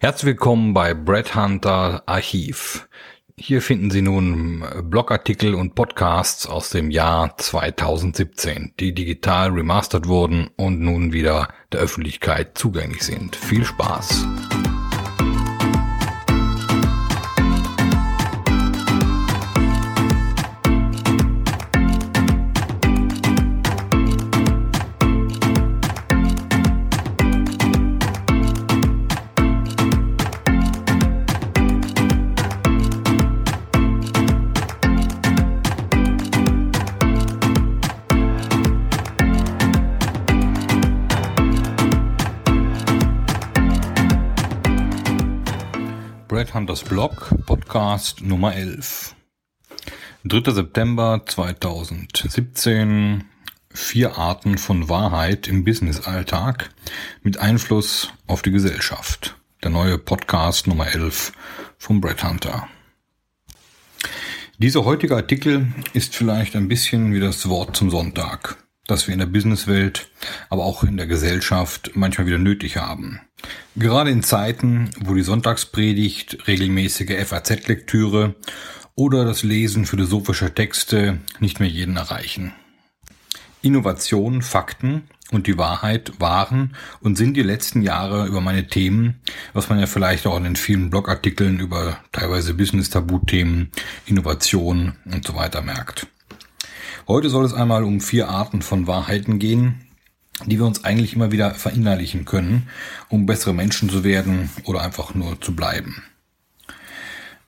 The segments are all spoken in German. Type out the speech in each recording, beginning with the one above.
Herzlich willkommen bei Brett Hunter Archiv. Hier finden Sie nun Blogartikel und Podcasts aus dem Jahr 2017, die digital remastert wurden und nun wieder der Öffentlichkeit zugänglich sind. Viel Spaß! Hunters Blog, Podcast Nummer 11. 3. September 2017. Vier Arten von Wahrheit im Businessalltag mit Einfluss auf die Gesellschaft. Der neue Podcast Nummer 11 von Brad Hunter. Dieser heutige Artikel ist vielleicht ein bisschen wie das Wort zum Sonntag, das wir in der Businesswelt, aber auch in der Gesellschaft manchmal wieder nötig haben. Gerade in Zeiten, wo die Sonntagspredigt, regelmäßige FAZ-Lektüre oder das Lesen philosophischer Texte nicht mehr jeden erreichen. Innovation, Fakten und die Wahrheit waren und sind die letzten Jahre über meine Themen, was man ja vielleicht auch in den vielen Blogartikeln über teilweise Business-Tabuthemen, Innovation und so weiter merkt. Heute soll es einmal um vier Arten von Wahrheiten gehen, die wir uns eigentlich immer wieder verinnerlichen können, um bessere Menschen zu werden oder einfach nur zu bleiben.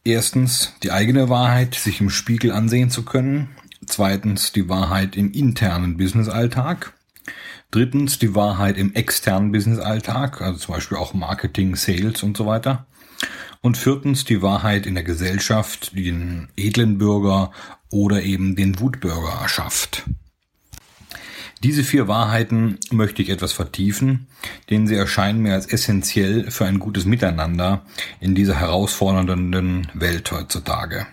Erstens die eigene Wahrheit, sich im Spiegel ansehen zu können. Zweitens die Wahrheit im internen Businessalltag. Drittens die Wahrheit im externen Businessalltag, also zum Beispiel auch Marketing, Sales und so weiter. Und viertens die Wahrheit in der Gesellschaft, die den edlen Bürger oder eben den Wutbürger erschafft. Diese vier Wahrheiten möchte ich etwas vertiefen, denn sie erscheinen mir als essentiell für ein gutes Miteinander in dieser herausfordernden Welt heutzutage.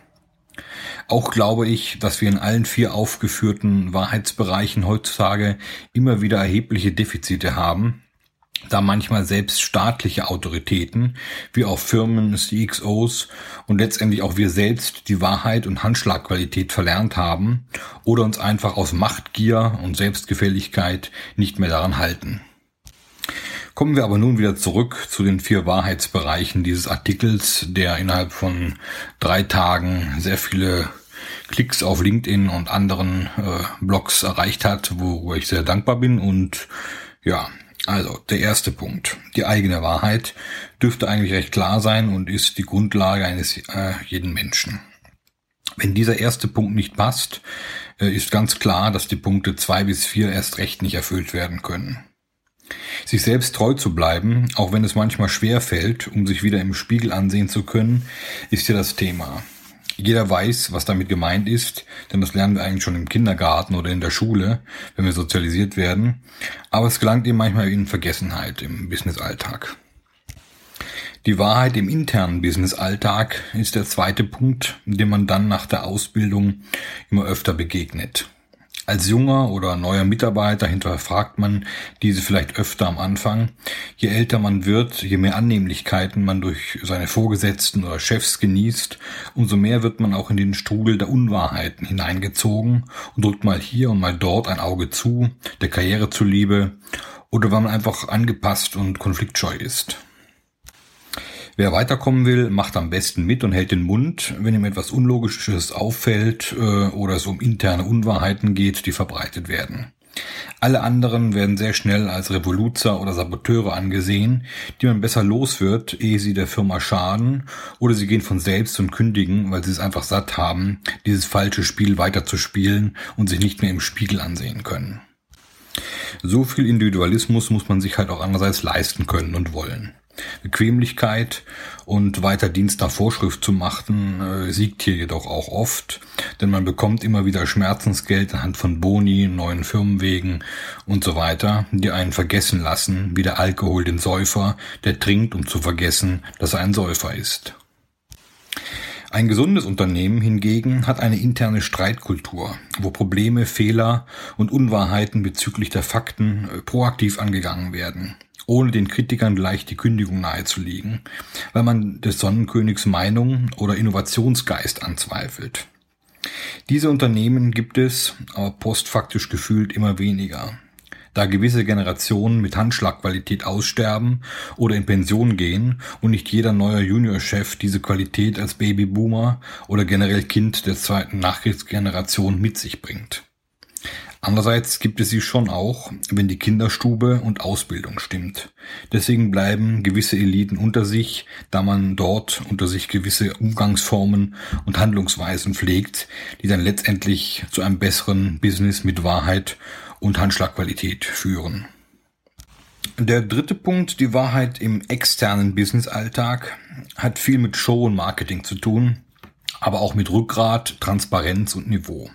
Auch glaube ich, dass wir in allen vier aufgeführten Wahrheitsbereichen heutzutage immer wieder erhebliche Defizite haben, da manchmal selbst staatliche Autoritäten, wie auch Firmen, CXOs und letztendlich auch wir selbst die Wahrheit und Handschlagqualität verlernt haben oder uns einfach aus Machtgier und Selbstgefälligkeit nicht mehr daran halten. Kommen wir aber nun wieder zurück zu den vier Wahrheitsbereichen dieses Artikels, der innerhalb von drei Tagen sehr viele Klicks auf LinkedIn und anderen äh, Blogs erreicht hat, worüber ich sehr dankbar bin und ja, also, der erste Punkt. Die eigene Wahrheit dürfte eigentlich recht klar sein und ist die Grundlage eines äh, jeden Menschen. Wenn dieser erste Punkt nicht passt, äh, ist ganz klar, dass die Punkte zwei bis vier erst recht nicht erfüllt werden können. Sich selbst treu zu bleiben, auch wenn es manchmal schwer fällt, um sich wieder im Spiegel ansehen zu können, ist ja das Thema. Jeder weiß, was damit gemeint ist, denn das lernen wir eigentlich schon im Kindergarten oder in der Schule, wenn wir sozialisiert werden. Aber es gelangt eben manchmal in Vergessenheit im Business-Alltag. Die Wahrheit im internen Business-Alltag ist der zweite Punkt, dem man dann nach der Ausbildung immer öfter begegnet. Als junger oder neuer Mitarbeiter hinterfragt man diese vielleicht öfter am Anfang. Je älter man wird, je mehr Annehmlichkeiten man durch seine Vorgesetzten oder Chefs genießt, umso mehr wird man auch in den Strudel der Unwahrheiten hineingezogen und drückt mal hier und mal dort ein Auge zu, der Karriere zuliebe oder weil man einfach angepasst und konfliktscheu ist. Wer weiterkommen will, macht am besten mit und hält den Mund, wenn ihm etwas Unlogisches auffällt äh, oder es um interne Unwahrheiten geht, die verbreitet werden. Alle anderen werden sehr schnell als Revoluzer oder Saboteure angesehen, die man besser los wird, ehe sie der Firma schaden, oder sie gehen von selbst und kündigen, weil sie es einfach satt haben, dieses falsche Spiel weiterzuspielen und sich nicht mehr im Spiegel ansehen können. So viel Individualismus muss man sich halt auch andererseits leisten können und wollen. Bequemlichkeit und weiter Dienst nach Vorschrift zu machen, äh, siegt hier jedoch auch oft, denn man bekommt immer wieder Schmerzensgeld anhand von Boni, neuen Firmenwegen und so weiter, die einen vergessen lassen, wie der Alkohol den Säufer, der trinkt, um zu vergessen, dass er ein Säufer ist. Ein gesundes Unternehmen hingegen hat eine interne Streitkultur, wo Probleme, Fehler und Unwahrheiten bezüglich der Fakten äh, proaktiv angegangen werden ohne den Kritikern gleich die Kündigung nahezulegen, weil man des Sonnenkönigs Meinung oder Innovationsgeist anzweifelt. Diese Unternehmen gibt es, aber postfaktisch gefühlt immer weniger. Da gewisse Generationen mit Handschlagqualität aussterben oder in Pension gehen und nicht jeder neue Juniorchef diese Qualität als Babyboomer oder generell Kind der zweiten Nachkriegsgeneration mit sich bringt. Andererseits gibt es sie schon auch, wenn die Kinderstube und Ausbildung stimmt. Deswegen bleiben gewisse Eliten unter sich, da man dort unter sich gewisse Umgangsformen und Handlungsweisen pflegt, die dann letztendlich zu einem besseren Business mit Wahrheit und Handschlagqualität führen. Der dritte Punkt, die Wahrheit im externen Businessalltag, hat viel mit Show und Marketing zu tun, aber auch mit Rückgrat, Transparenz und Niveau.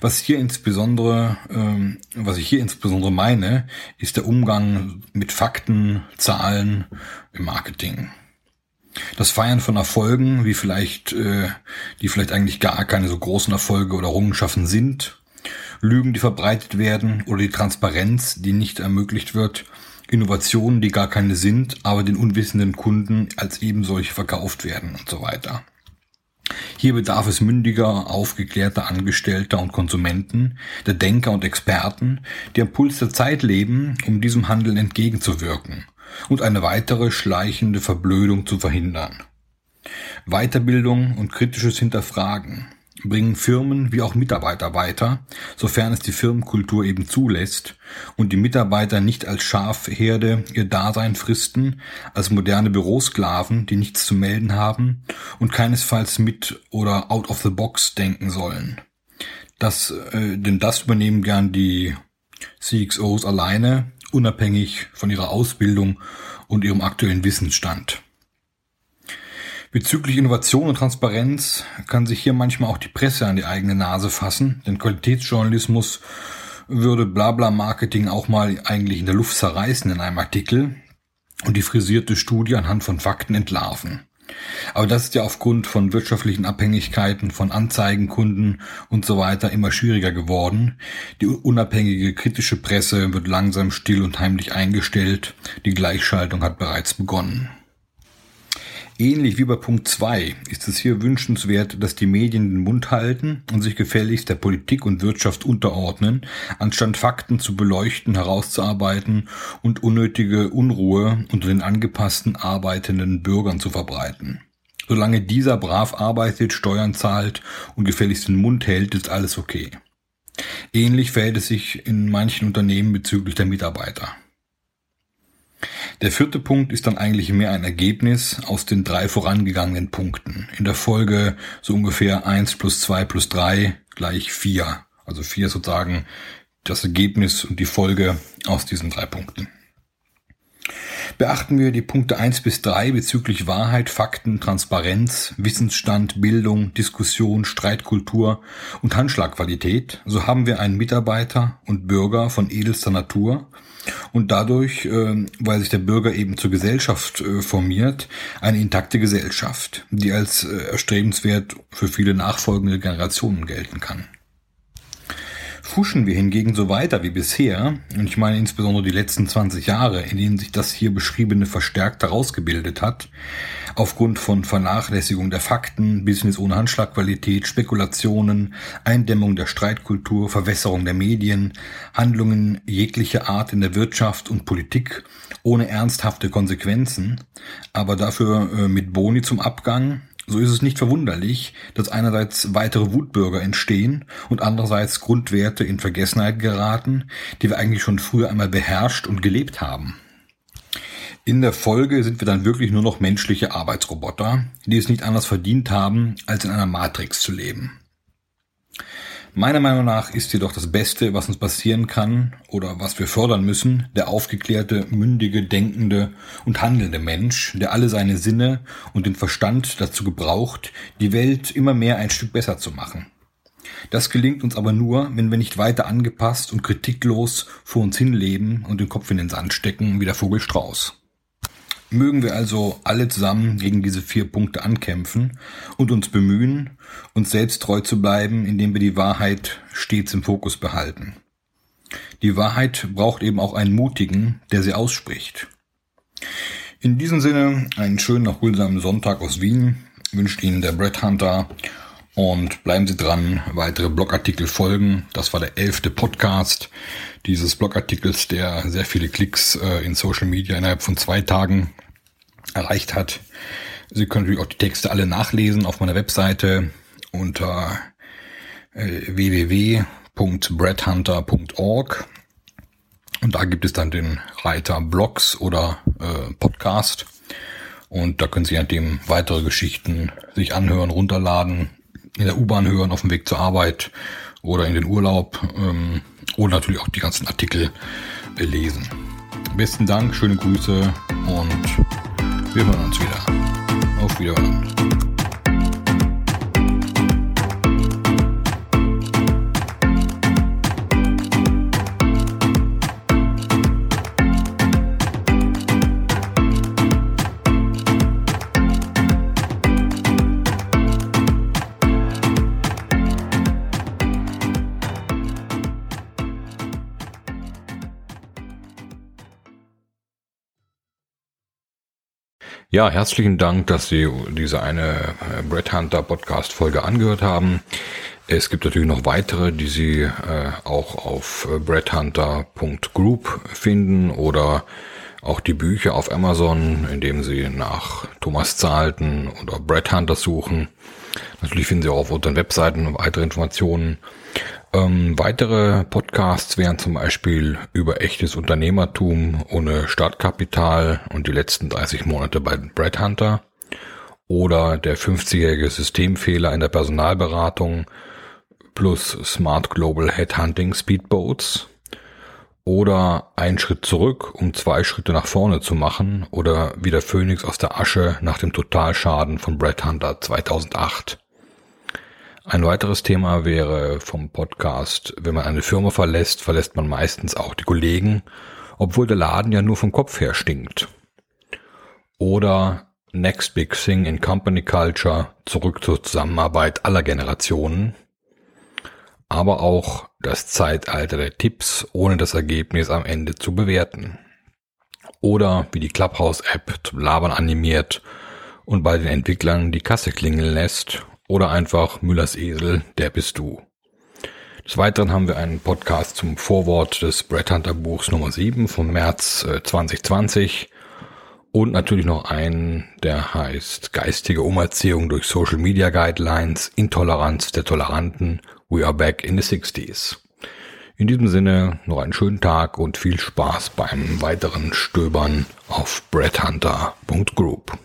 Was hier insbesondere, ähm, was ich hier insbesondere meine, ist der Umgang mit Fakten, Zahlen im Marketing. Das Feiern von Erfolgen, wie vielleicht, äh, die vielleicht eigentlich gar keine so großen Erfolge oder Errungenschaften sind, Lügen, die verbreitet werden oder die Transparenz, die nicht ermöglicht wird, Innovationen, die gar keine sind, aber den unwissenden Kunden als eben solche verkauft werden und so weiter. Hier bedarf es mündiger, aufgeklärter Angestellter und Konsumenten, der Denker und Experten, die am Puls der Zeit leben, um diesem Handeln entgegenzuwirken und eine weitere schleichende Verblödung zu verhindern. Weiterbildung und kritisches Hinterfragen, bringen Firmen wie auch Mitarbeiter weiter, sofern es die Firmenkultur eben zulässt und die Mitarbeiter nicht als Schafherde ihr Dasein fristen, als moderne Bürosklaven, die nichts zu melden haben und keinesfalls mit oder out of the box denken sollen. Das, äh, denn das übernehmen gern die CXOs alleine, unabhängig von ihrer Ausbildung und ihrem aktuellen Wissensstand. Bezüglich Innovation und Transparenz kann sich hier manchmal auch die Presse an die eigene Nase fassen, denn Qualitätsjournalismus würde Blabla-Marketing auch mal eigentlich in der Luft zerreißen in einem Artikel und die frisierte Studie anhand von Fakten entlarven. Aber das ist ja aufgrund von wirtschaftlichen Abhängigkeiten von Anzeigenkunden und so weiter immer schwieriger geworden. Die unabhängige kritische Presse wird langsam still und heimlich eingestellt. Die Gleichschaltung hat bereits begonnen. Ähnlich wie bei Punkt 2 ist es hier wünschenswert, dass die Medien den Mund halten und sich gefälligst der Politik und Wirtschaft unterordnen, anstatt Fakten zu beleuchten, herauszuarbeiten und unnötige Unruhe unter den angepassten arbeitenden Bürgern zu verbreiten. Solange dieser brav arbeitet, Steuern zahlt und gefälligst den Mund hält, ist alles okay. Ähnlich verhält es sich in manchen Unternehmen bezüglich der Mitarbeiter. Der vierte Punkt ist dann eigentlich mehr ein Ergebnis aus den drei vorangegangenen Punkten. In der Folge so ungefähr eins plus zwei plus drei gleich vier. Also vier sozusagen das Ergebnis und die Folge aus diesen drei Punkten. Beachten wir die Punkte eins bis drei bezüglich Wahrheit, Fakten, Transparenz, Wissensstand, Bildung, Diskussion, Streitkultur und Handschlagqualität, so haben wir einen Mitarbeiter und Bürger von edelster Natur, und dadurch, äh, weil sich der Bürger eben zur Gesellschaft äh, formiert, eine intakte Gesellschaft, die als äh, erstrebenswert für viele nachfolgende Generationen gelten kann. Fuschen wir hingegen so weiter wie bisher, und ich meine insbesondere die letzten 20 Jahre, in denen sich das hier beschriebene verstärkt herausgebildet hat, aufgrund von Vernachlässigung der Fakten, Business ohne Handschlagqualität, Spekulationen, Eindämmung der Streitkultur, Verwässerung der Medien, Handlungen jeglicher Art in der Wirtschaft und Politik ohne ernsthafte Konsequenzen, aber dafür äh, mit Boni zum Abgang, so ist es nicht verwunderlich, dass einerseits weitere Wutbürger entstehen und andererseits Grundwerte in Vergessenheit geraten, die wir eigentlich schon früher einmal beherrscht und gelebt haben. In der Folge sind wir dann wirklich nur noch menschliche Arbeitsroboter, die es nicht anders verdient haben, als in einer Matrix zu leben. Meiner Meinung nach ist jedoch das Beste, was uns passieren kann oder was wir fördern müssen, der aufgeklärte, mündige, denkende und handelnde Mensch, der alle seine Sinne und den Verstand dazu gebraucht, die Welt immer mehr ein Stück besser zu machen. Das gelingt uns aber nur, wenn wir nicht weiter angepasst und kritiklos vor uns hinleben und den Kopf in den Sand stecken wie der Vogel Strauß. Mögen wir also alle zusammen gegen diese vier Punkte ankämpfen und uns bemühen, uns selbst treu zu bleiben, indem wir die Wahrheit stets im Fokus behalten. Die Wahrheit braucht eben auch einen Mutigen, der sie ausspricht. In diesem Sinne, einen schönen, erholsamen Sonntag aus Wien wünscht Ihnen der Brett Hunter und bleiben Sie dran, weitere Blogartikel folgen. Das war der elfte Podcast dieses Blogartikels, der sehr viele Klicks äh, in Social Media innerhalb von zwei Tagen erreicht hat. Sie können natürlich auch die Texte alle nachlesen auf meiner Webseite unter äh, www.bradhunter.org und da gibt es dann den Reiter Blogs oder äh, Podcast und da können Sie an dem weitere Geschichten sich anhören, runterladen, in der U-Bahn hören, auf dem Weg zur Arbeit oder in den Urlaub ähm, oder natürlich auch die ganzen Artikel äh, lesen. Besten Dank, schöne Grüße und wir hören uns wieder. Auf Wiederhören. Ja, herzlichen Dank, dass Sie diese eine äh, Brett Hunter Podcast Folge angehört haben. Es gibt natürlich noch weitere, die Sie äh, auch auf äh, breadhunter.group finden oder auch die Bücher auf Amazon, indem Sie nach Thomas Zahlten oder Brett Hunter suchen. Natürlich finden Sie auch auf unseren Webseiten weitere Informationen. Ähm, weitere Podcasts wären zum Beispiel über echtes Unternehmertum ohne Startkapital und die letzten 30 Monate bei Brad Hunter oder der 50-jährige Systemfehler in der Personalberatung plus Smart Global Headhunting Speedboats oder ein Schritt zurück, um zwei Schritte nach vorne zu machen oder wie der Phönix aus der Asche nach dem Totalschaden von Brad Hunter 2008. Ein weiteres Thema wäre vom Podcast, wenn man eine Firma verlässt, verlässt man meistens auch die Kollegen, obwohl der Laden ja nur vom Kopf her stinkt. Oder Next Big Thing in Company Culture, zurück zur Zusammenarbeit aller Generationen. Aber auch das Zeitalter der Tipps, ohne das Ergebnis am Ende zu bewerten. Oder wie die Clubhouse-App zum Labern animiert und bei den Entwicklern die Kasse klingeln lässt oder einfach Müllers Esel, der bist du. Des Weiteren haben wir einen Podcast zum Vorwort des Brett Hunter Buchs Nummer 7 vom März 2020 äh, und natürlich noch einen, der heißt Geistige Umerziehung durch Social Media Guidelines, Intoleranz der Toleranten, We are back in the 60s. In diesem Sinne noch einen schönen Tag und viel Spaß beim weiteren Stöbern auf breadhunter.group.